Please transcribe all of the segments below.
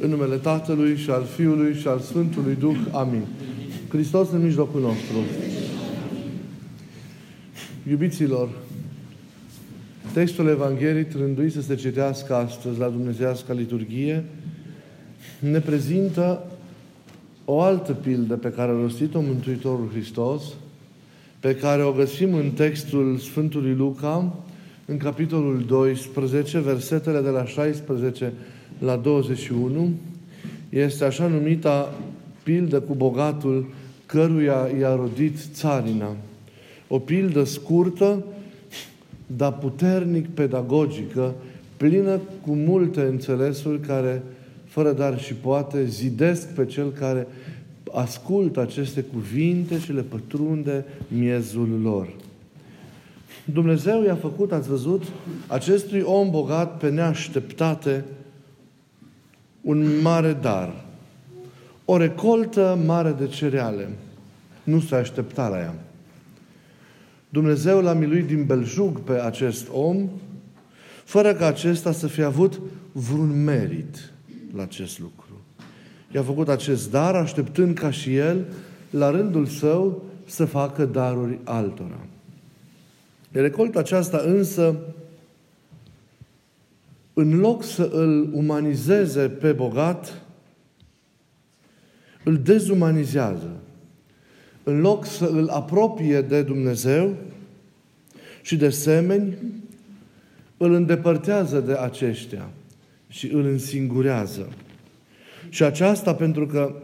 În numele Tatălui și al Fiului și al Sfântului Duh. Amin. Hristos în mijlocul nostru. Iubiților, textul Evangheliei rânduit să se citească astăzi la Dumnezeiasca liturghie ne prezintă o altă pildă pe care a rostit-o Mântuitorul Hristos, pe care o găsim în textul Sfântului Luca, în capitolul 12, versetele de la 16 la 21, este așa numita pildă cu bogatul căruia i-a rodit țarina. O pildă scurtă, dar puternic pedagogică, plină cu multe înțelesuri care, fără dar și poate, zidesc pe cel care ascultă aceste cuvinte și le pătrunde miezul lor. Dumnezeu i-a făcut, ați văzut, acestui om bogat pe neașteptate un mare dar. O recoltă mare de cereale. Nu se aștepta la ea. Dumnezeu l-a miluit din belșug pe acest om, fără ca acesta să fie avut vreun merit la acest lucru. I-a făcut acest dar, așteptând ca și el, la rândul său, să facă daruri altora. Recolta aceasta însă, în loc să îl umanizeze pe bogat, îl dezumanizează. În loc să îl apropie de Dumnezeu și de semeni, îl îndepărtează de aceștia și îl însingurează. Și aceasta pentru că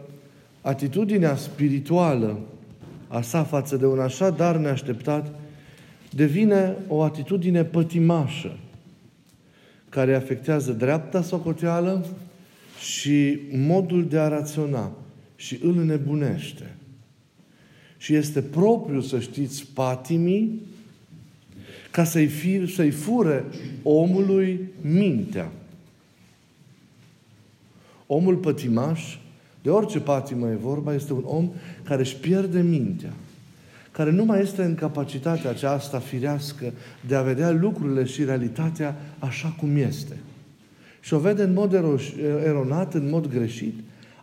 atitudinea spirituală a sa față de un așa dar neașteptat devine o atitudine pătimașă care afectează dreapta socoteală și modul de a raționa și îl nebunește. Și este propriu, să știți, patimii ca să-i, fi, să-i fure omului mintea. Omul pătimaș, de orice patimă e vorba, este un om care își pierde mintea care nu mai este în capacitatea aceasta firească de a vedea lucrurile și realitatea așa cum este. Și o vede în mod eronat, în mod greșit,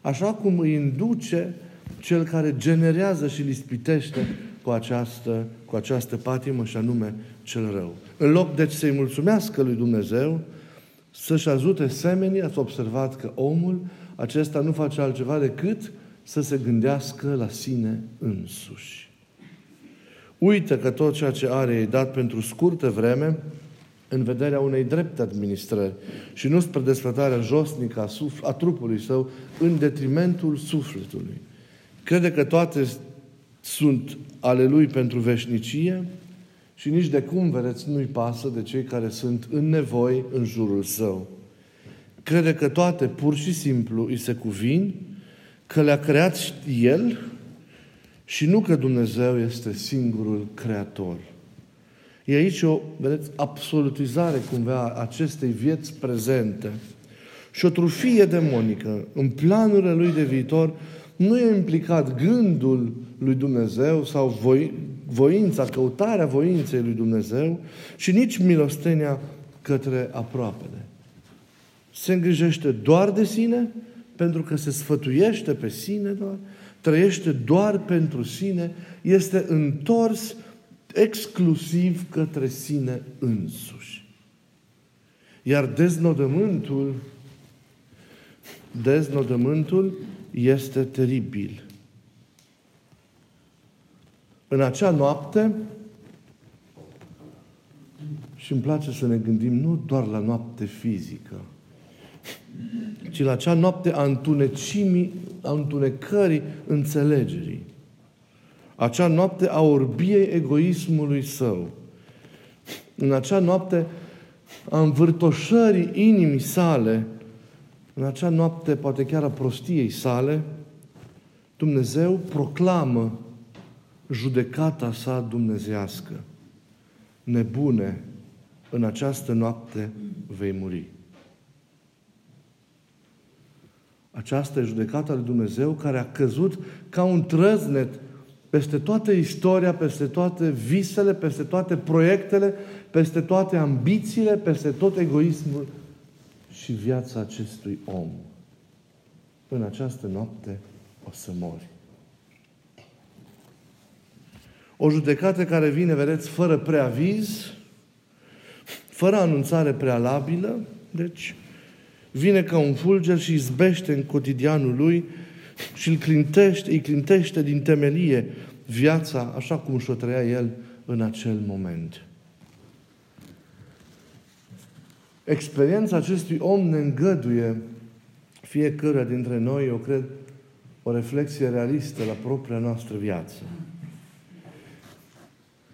așa cum îi induce cel care generează și lispitește cu această, cu această patimă și anume cel rău. În loc deci să-i mulțumească lui Dumnezeu, să-și ajute semenii, ați observat că omul acesta nu face altceva decât să se gândească la sine însuși. Uită că tot ceea ce are e dat pentru scurtă vreme în vederea unei drepte administrări și nu spre desfătarea josnică a, suf- a trupului său în detrimentul sufletului. Crede că toate sunt ale lui pentru veșnicie și nici de cum, vedeți, nu-i pasă de cei care sunt în nevoi în jurul său. Crede că toate pur și simplu îi se cuvin, că le-a creat El și nu că Dumnezeu este singurul creator. E aici o, vedeți, absolutizare cumva a acestei vieți prezente și o trufie demonică. În planurile lui de viitor nu e implicat gândul lui Dumnezeu sau voi, voința, căutarea voinței lui Dumnezeu și nici milostenia către aproapele. Se îngrijește doar de sine, pentru că se sfătuiește pe sine doar, trăiește doar pentru sine, este întors exclusiv către sine însuși. Iar deznodământul, deznodământul este teribil. În acea noapte, și îmi place să ne gândim nu doar la noapte fizică, ci la acea noapte a întunecimii, a întunecării înțelegerii. Acea noapte a orbiei egoismului său. În acea noapte a învârtoșării inimii sale, în acea noapte, poate chiar a prostiei sale, Dumnezeu proclamă judecata sa dumnezească. Nebune, în această noapte vei muri. Aceasta e judecata lui Dumnezeu care a căzut ca un trăznet peste toată istoria, peste toate visele, peste toate proiectele, peste toate ambițiile, peste tot egoismul și viața acestui om. în această noapte o să mori. O judecată care vine, vedeți, fără preaviz, fără anunțare prealabilă, deci vine ca un fulger și izbește în cotidianul lui și îl clintește, îi clintește din temelie viața așa cum și-o trăia el în acel moment. Experiența acestui om ne îngăduie fiecare dintre noi, eu cred, o reflexie realistă la propria noastră viață.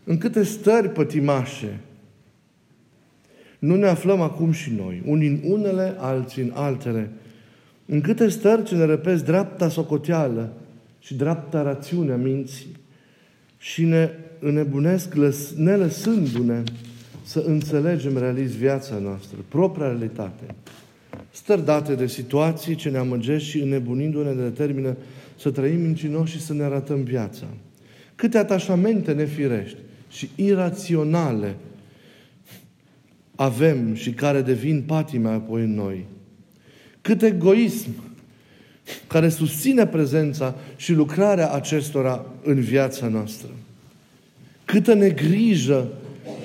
În câte stări pătimașe nu ne aflăm acum și noi, unii în unele, alții în altele, în câte stări ce ne răpesc dreapta socoteală și dreapta rațiune a minții și ne înnebunesc nelăsându-ne să înțelegem realist viața noastră, propria realitate. Stări date de situații ce ne amăgesc și înnebunindu-ne ne determină să trăim mincinoși și să ne arătăm viața. Câte atașamente nefirești și iraționale avem și care devin patime apoi în noi. Cât egoism care susține prezența și lucrarea acestora în viața noastră. Câtă negrijă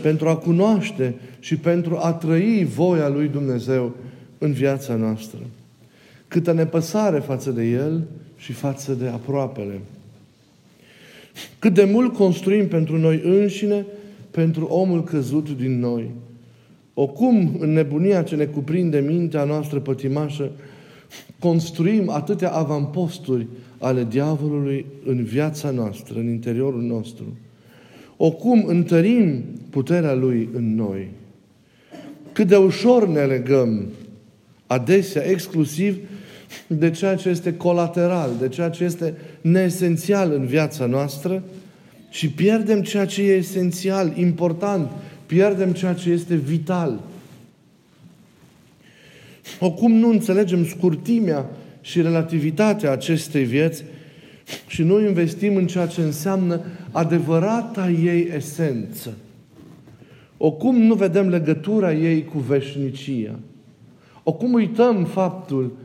pentru a cunoaște și pentru a trăi voia lui Dumnezeu în viața noastră. Câtă nepăsare față de El și față de aproapele. Cât de mult construim pentru noi înșine, pentru omul căzut din noi. O cum, în nebunia ce ne cuprinde mintea noastră pătimașă, construim atâtea avamposturi ale diavolului în viața noastră, în interiorul nostru. O cum întărim puterea lui în noi. Cât de ușor ne legăm, adesea exclusiv, de ceea ce este colateral, de ceea ce este neesențial în viața noastră și pierdem ceea ce e esențial, important, pierdem ceea ce este vital. O cum nu înțelegem scurtimea și relativitatea acestei vieți și nu investim în ceea ce înseamnă adevărata ei esență. O cum nu vedem legătura ei cu veșnicia. O cum uităm faptul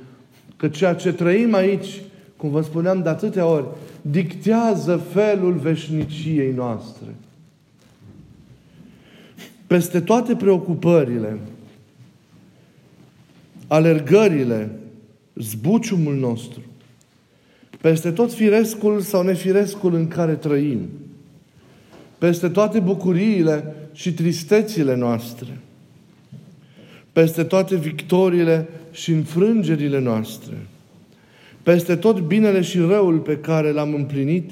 că ceea ce trăim aici, cum vă spuneam de atâtea ori, dictează felul veșniciei noastre. Peste toate preocupările, alergările, zbuciumul nostru, peste tot firescul sau nefirescul în care trăim, peste toate bucuriile și tristețile noastre, peste toate victoriile și înfrângerile noastre, peste tot binele și răul pe care l-am împlinit,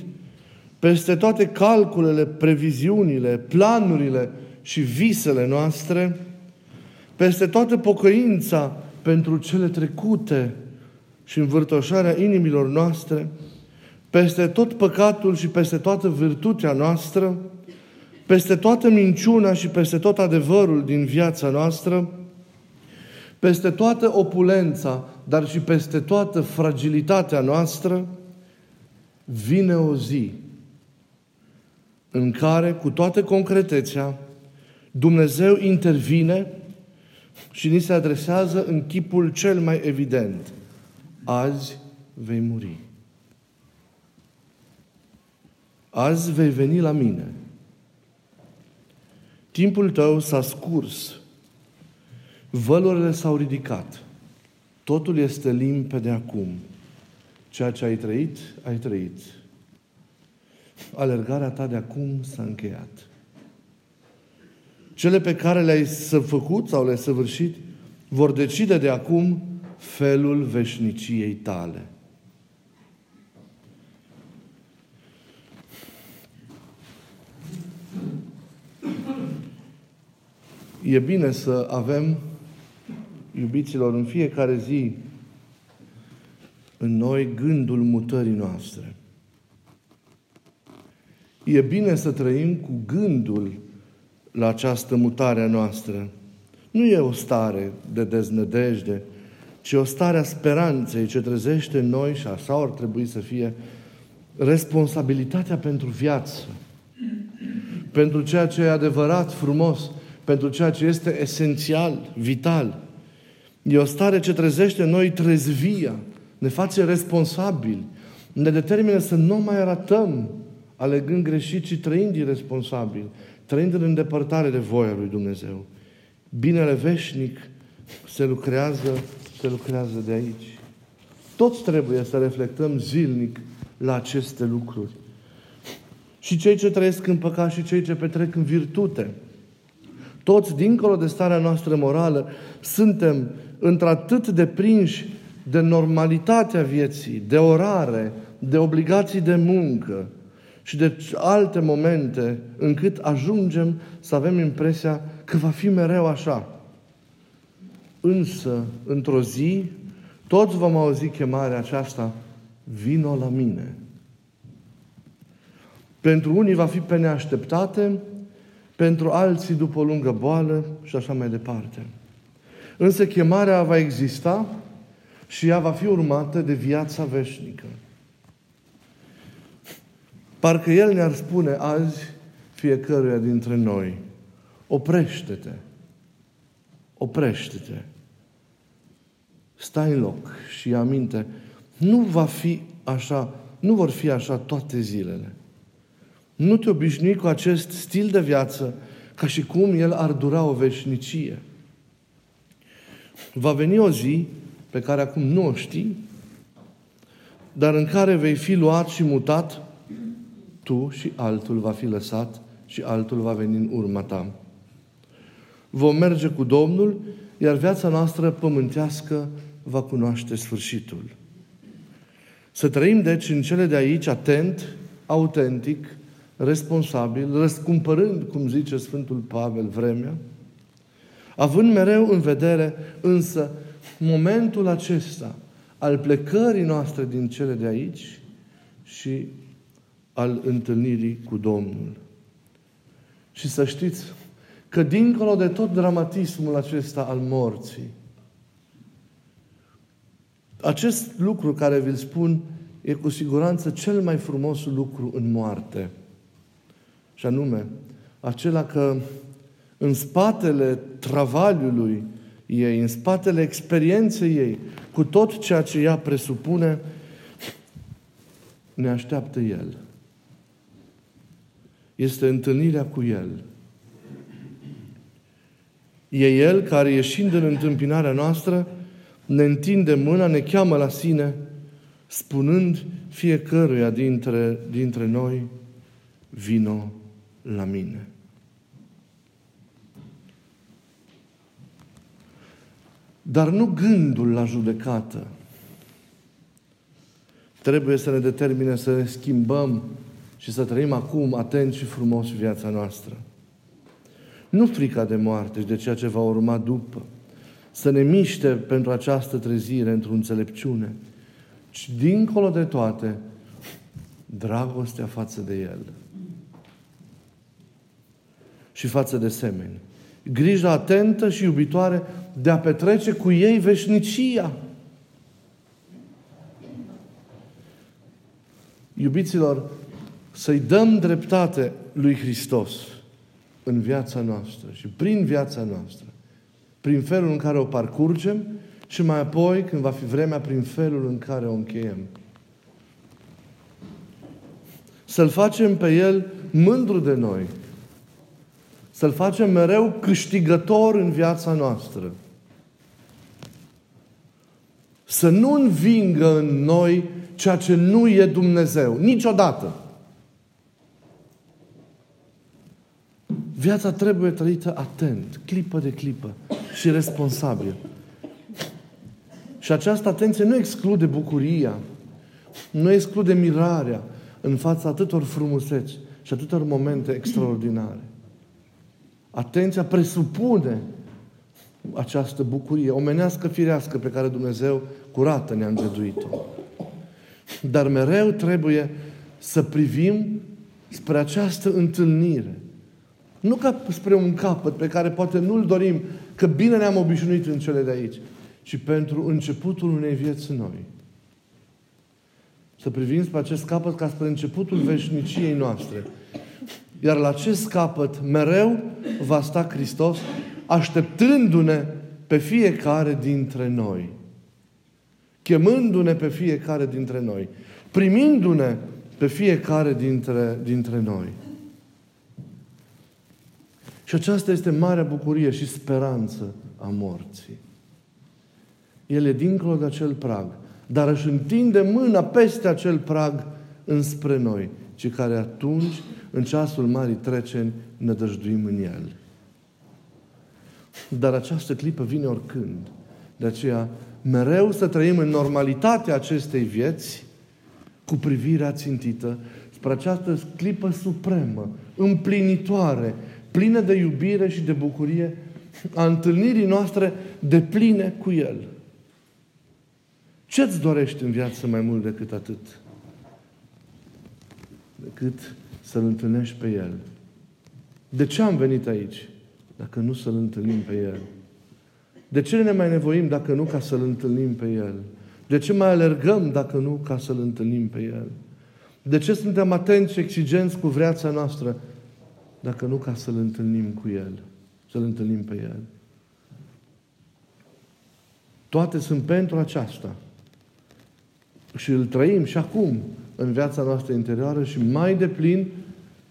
peste toate calculele, previziunile, planurile și visele noastre, peste toată pocăința pentru cele trecute și învârtoșarea inimilor noastre, peste tot păcatul și peste toată virtutea noastră, peste toată minciuna și peste tot adevărul din viața noastră, peste toată opulența, dar și peste toată fragilitatea noastră, vine o zi în care, cu toată concretețea, Dumnezeu intervine și ni se adresează în chipul cel mai evident. Azi vei muri. Azi vei veni la mine. Timpul tău s-a scurs. Vălurile s-au ridicat. Totul este limpede acum. Ceea ce ai trăit, ai trăit. Alergarea ta de acum s-a încheiat. Cele pe care le-ai făcut sau le-ai săvârșit vor decide de acum felul veșniciei tale. E bine să avem, iubiților, în fiecare zi în noi gândul mutării noastre. E bine să trăim cu gândul la această mutare a noastră. Nu e o stare de deznădejde, ci o stare a speranței ce trezește în noi și așa ar trebui să fie responsabilitatea pentru viață, pentru ceea ce e adevărat, frumos, pentru ceea ce este esențial, vital. E o stare ce trezește în noi trezvia, ne face responsabili, ne determină să nu mai arătăm alegând greșit, ci trăind irresponsabil, trăind în îndepărtare de voia lui Dumnezeu. Binele veșnic se lucrează, se lucrează de aici. Toți trebuie să reflectăm zilnic la aceste lucruri. Și cei ce trăiesc în păcat și cei ce petrec în virtute. Toți, dincolo de starea noastră morală, suntem într-atât de prinși de normalitatea vieții, de orare, de obligații de muncă și de alte momente încât ajungem să avem impresia că va fi mereu așa. Însă, într-o zi, toți vom auzi chemarea aceasta, vino la mine. Pentru unii va fi pe neașteptate, pentru alții după o lungă boală și așa mai departe. Însă chemarea va exista și ea va fi urmată de viața veșnică. Parcă El ne-ar spune azi fiecăruia dintre noi, oprește-te, oprește-te, stai în loc și aminte, nu va fi așa, nu vor fi așa toate zilele. Nu te obișnui cu acest stil de viață ca și cum el ar dura o veșnicie. Va veni o zi pe care acum nu o știi, dar în care vei fi luat și mutat, tu și altul va fi lăsat și altul va veni în urma ta. Vom merge cu Domnul, iar viața noastră pământească va cunoaște sfârșitul. Să trăim, deci, în cele de aici, atent, autentic, responsabil, răscumpărând, cum zice Sfântul Pavel, vremea, având mereu în vedere, însă, momentul acesta al plecării noastre din cele de aici și al întâlnirii cu Domnul. Și să știți că dincolo de tot dramatismul acesta al morții, acest lucru care vi-l spun e cu siguranță cel mai frumos lucru în moarte. Și anume, acela că în spatele travaliului ei, în spatele experienței ei, cu tot ceea ce ea presupune, ne așteaptă El. Este întâlnirea cu El. E El care, ieșind în întâmpinarea noastră, ne întinde mâna, ne cheamă la sine, spunând fiecăruia dintre, dintre noi, vino la mine. Dar nu gândul la judecată trebuie să ne determine să ne schimbăm și să trăim acum atent și frumos viața noastră. Nu frica de moarte și de ceea ce va urma după. Să ne miște pentru această trezire într-o înțelepciune, ci dincolo de toate, dragostea față de El și față de semeni. Grija atentă și iubitoare de a petrece cu ei veșnicia. Iubiților, să-i dăm dreptate lui Hristos în viața noastră și prin viața noastră, prin felul în care o parcurgem și mai apoi, când va fi vremea, prin felul în care o încheiem. Să-L facem pe El mândru de noi, să-L facem mereu câștigător în viața noastră. Să nu învingă în noi ceea ce nu e Dumnezeu. Niciodată. Viața trebuie trăită atent, clipă de clipă și responsabil. Și această atenție nu exclude bucuria, nu exclude mirarea în fața atâtor frumuseți și atâtor momente extraordinare. Atenția presupune această bucurie omenească, firească pe care Dumnezeu curată ne-a îngăduit-o. Dar mereu trebuie să privim spre această întâlnire. Nu ca spre un capăt pe care poate nu-l dorim, că bine ne-am obișnuit în cele de aici, ci pentru începutul unei vieți noi. Să privim spre acest capăt ca spre începutul veșniciei noastre. Iar la acest capăt mereu va sta Hristos așteptându-ne pe fiecare dintre noi. chemându-ne pe fiecare dintre noi, primindu-ne pe fiecare dintre, dintre noi. Și aceasta este marea bucurie și speranță a morții. El e dincolo de acel prag, dar își întinde mâna peste acel prag înspre noi, ci care atunci, în ceasul marii treceri, ne dăjduim în el. Dar această clipă vine oricând. De aceea, mereu să trăim în normalitatea acestei vieți, cu privirea țintită spre această clipă supremă, împlinitoare, plină de iubire și de bucurie, a întâlnirii noastre de pline cu El. Ce-ți dorești în viață mai mult decât atât? Decât să-L întâlnești pe El. De ce am venit aici? Dacă nu să-L întâlnim pe El. De ce ne mai nevoim dacă nu ca să-L întâlnim pe El? De ce mai alergăm dacă nu ca să-L întâlnim pe El? De ce suntem atenți și exigenți cu viața noastră dacă nu ca să-L întâlnim cu El? Să-L întâlnim pe El. Toate sunt pentru aceasta. Și îl trăim și acum în viața noastră interioară și mai deplin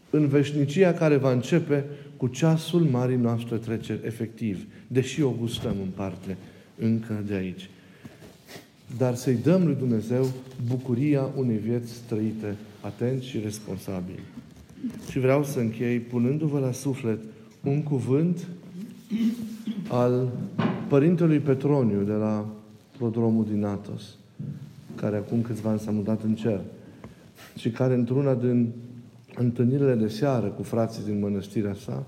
în veșnicia care va începe cu ceasul marii noastre treceri, efectiv, deși o gustăm în parte încă de aici. Dar să-i dăm lui Dumnezeu bucuria unei vieți trăite atenți și responsabili. Și vreau să închei punându-vă la suflet un cuvânt al Părintelui Petroniu de la prodromul din Atos, care acum câțiva ani s-a mutat în cer și care într-una din întâlnirile de seară cu frații din mănăstirea sa,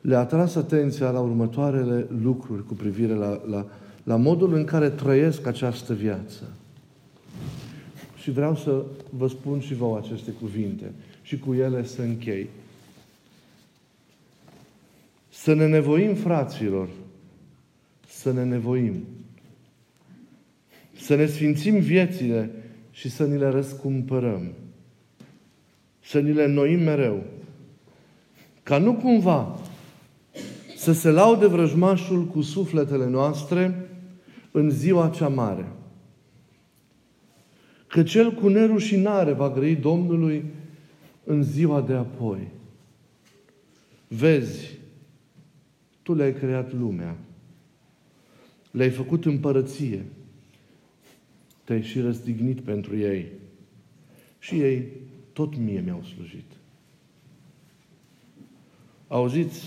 le-a tras atenția la următoarele lucruri cu privire la, la, la modul în care trăiesc această viață. Și vreau să vă spun și vouă aceste cuvinte și cu ele să închei. Să ne nevoim, fraților, să ne nevoim. Să ne sfințim viețile și să ni le răscumpărăm. Să ni le înnoim mereu. Ca nu cumva să se laude vrăjmașul cu sufletele noastre în ziua cea mare. Că cel cu nerușinare va grăi Domnului în ziua de apoi. Vezi, tu le-ai creat lumea. Le-ai făcut împărăție. Te-ai și răstignit pentru ei. Și ei tot mie mi-au slujit. Auziți,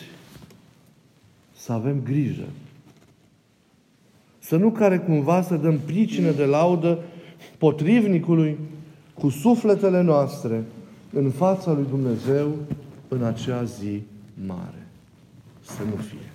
să avem grijă. Să nu care cumva să dăm pricină de laudă potrivnicului cu sufletele noastre în fața lui Dumnezeu în acea zi mare. Să nu fie.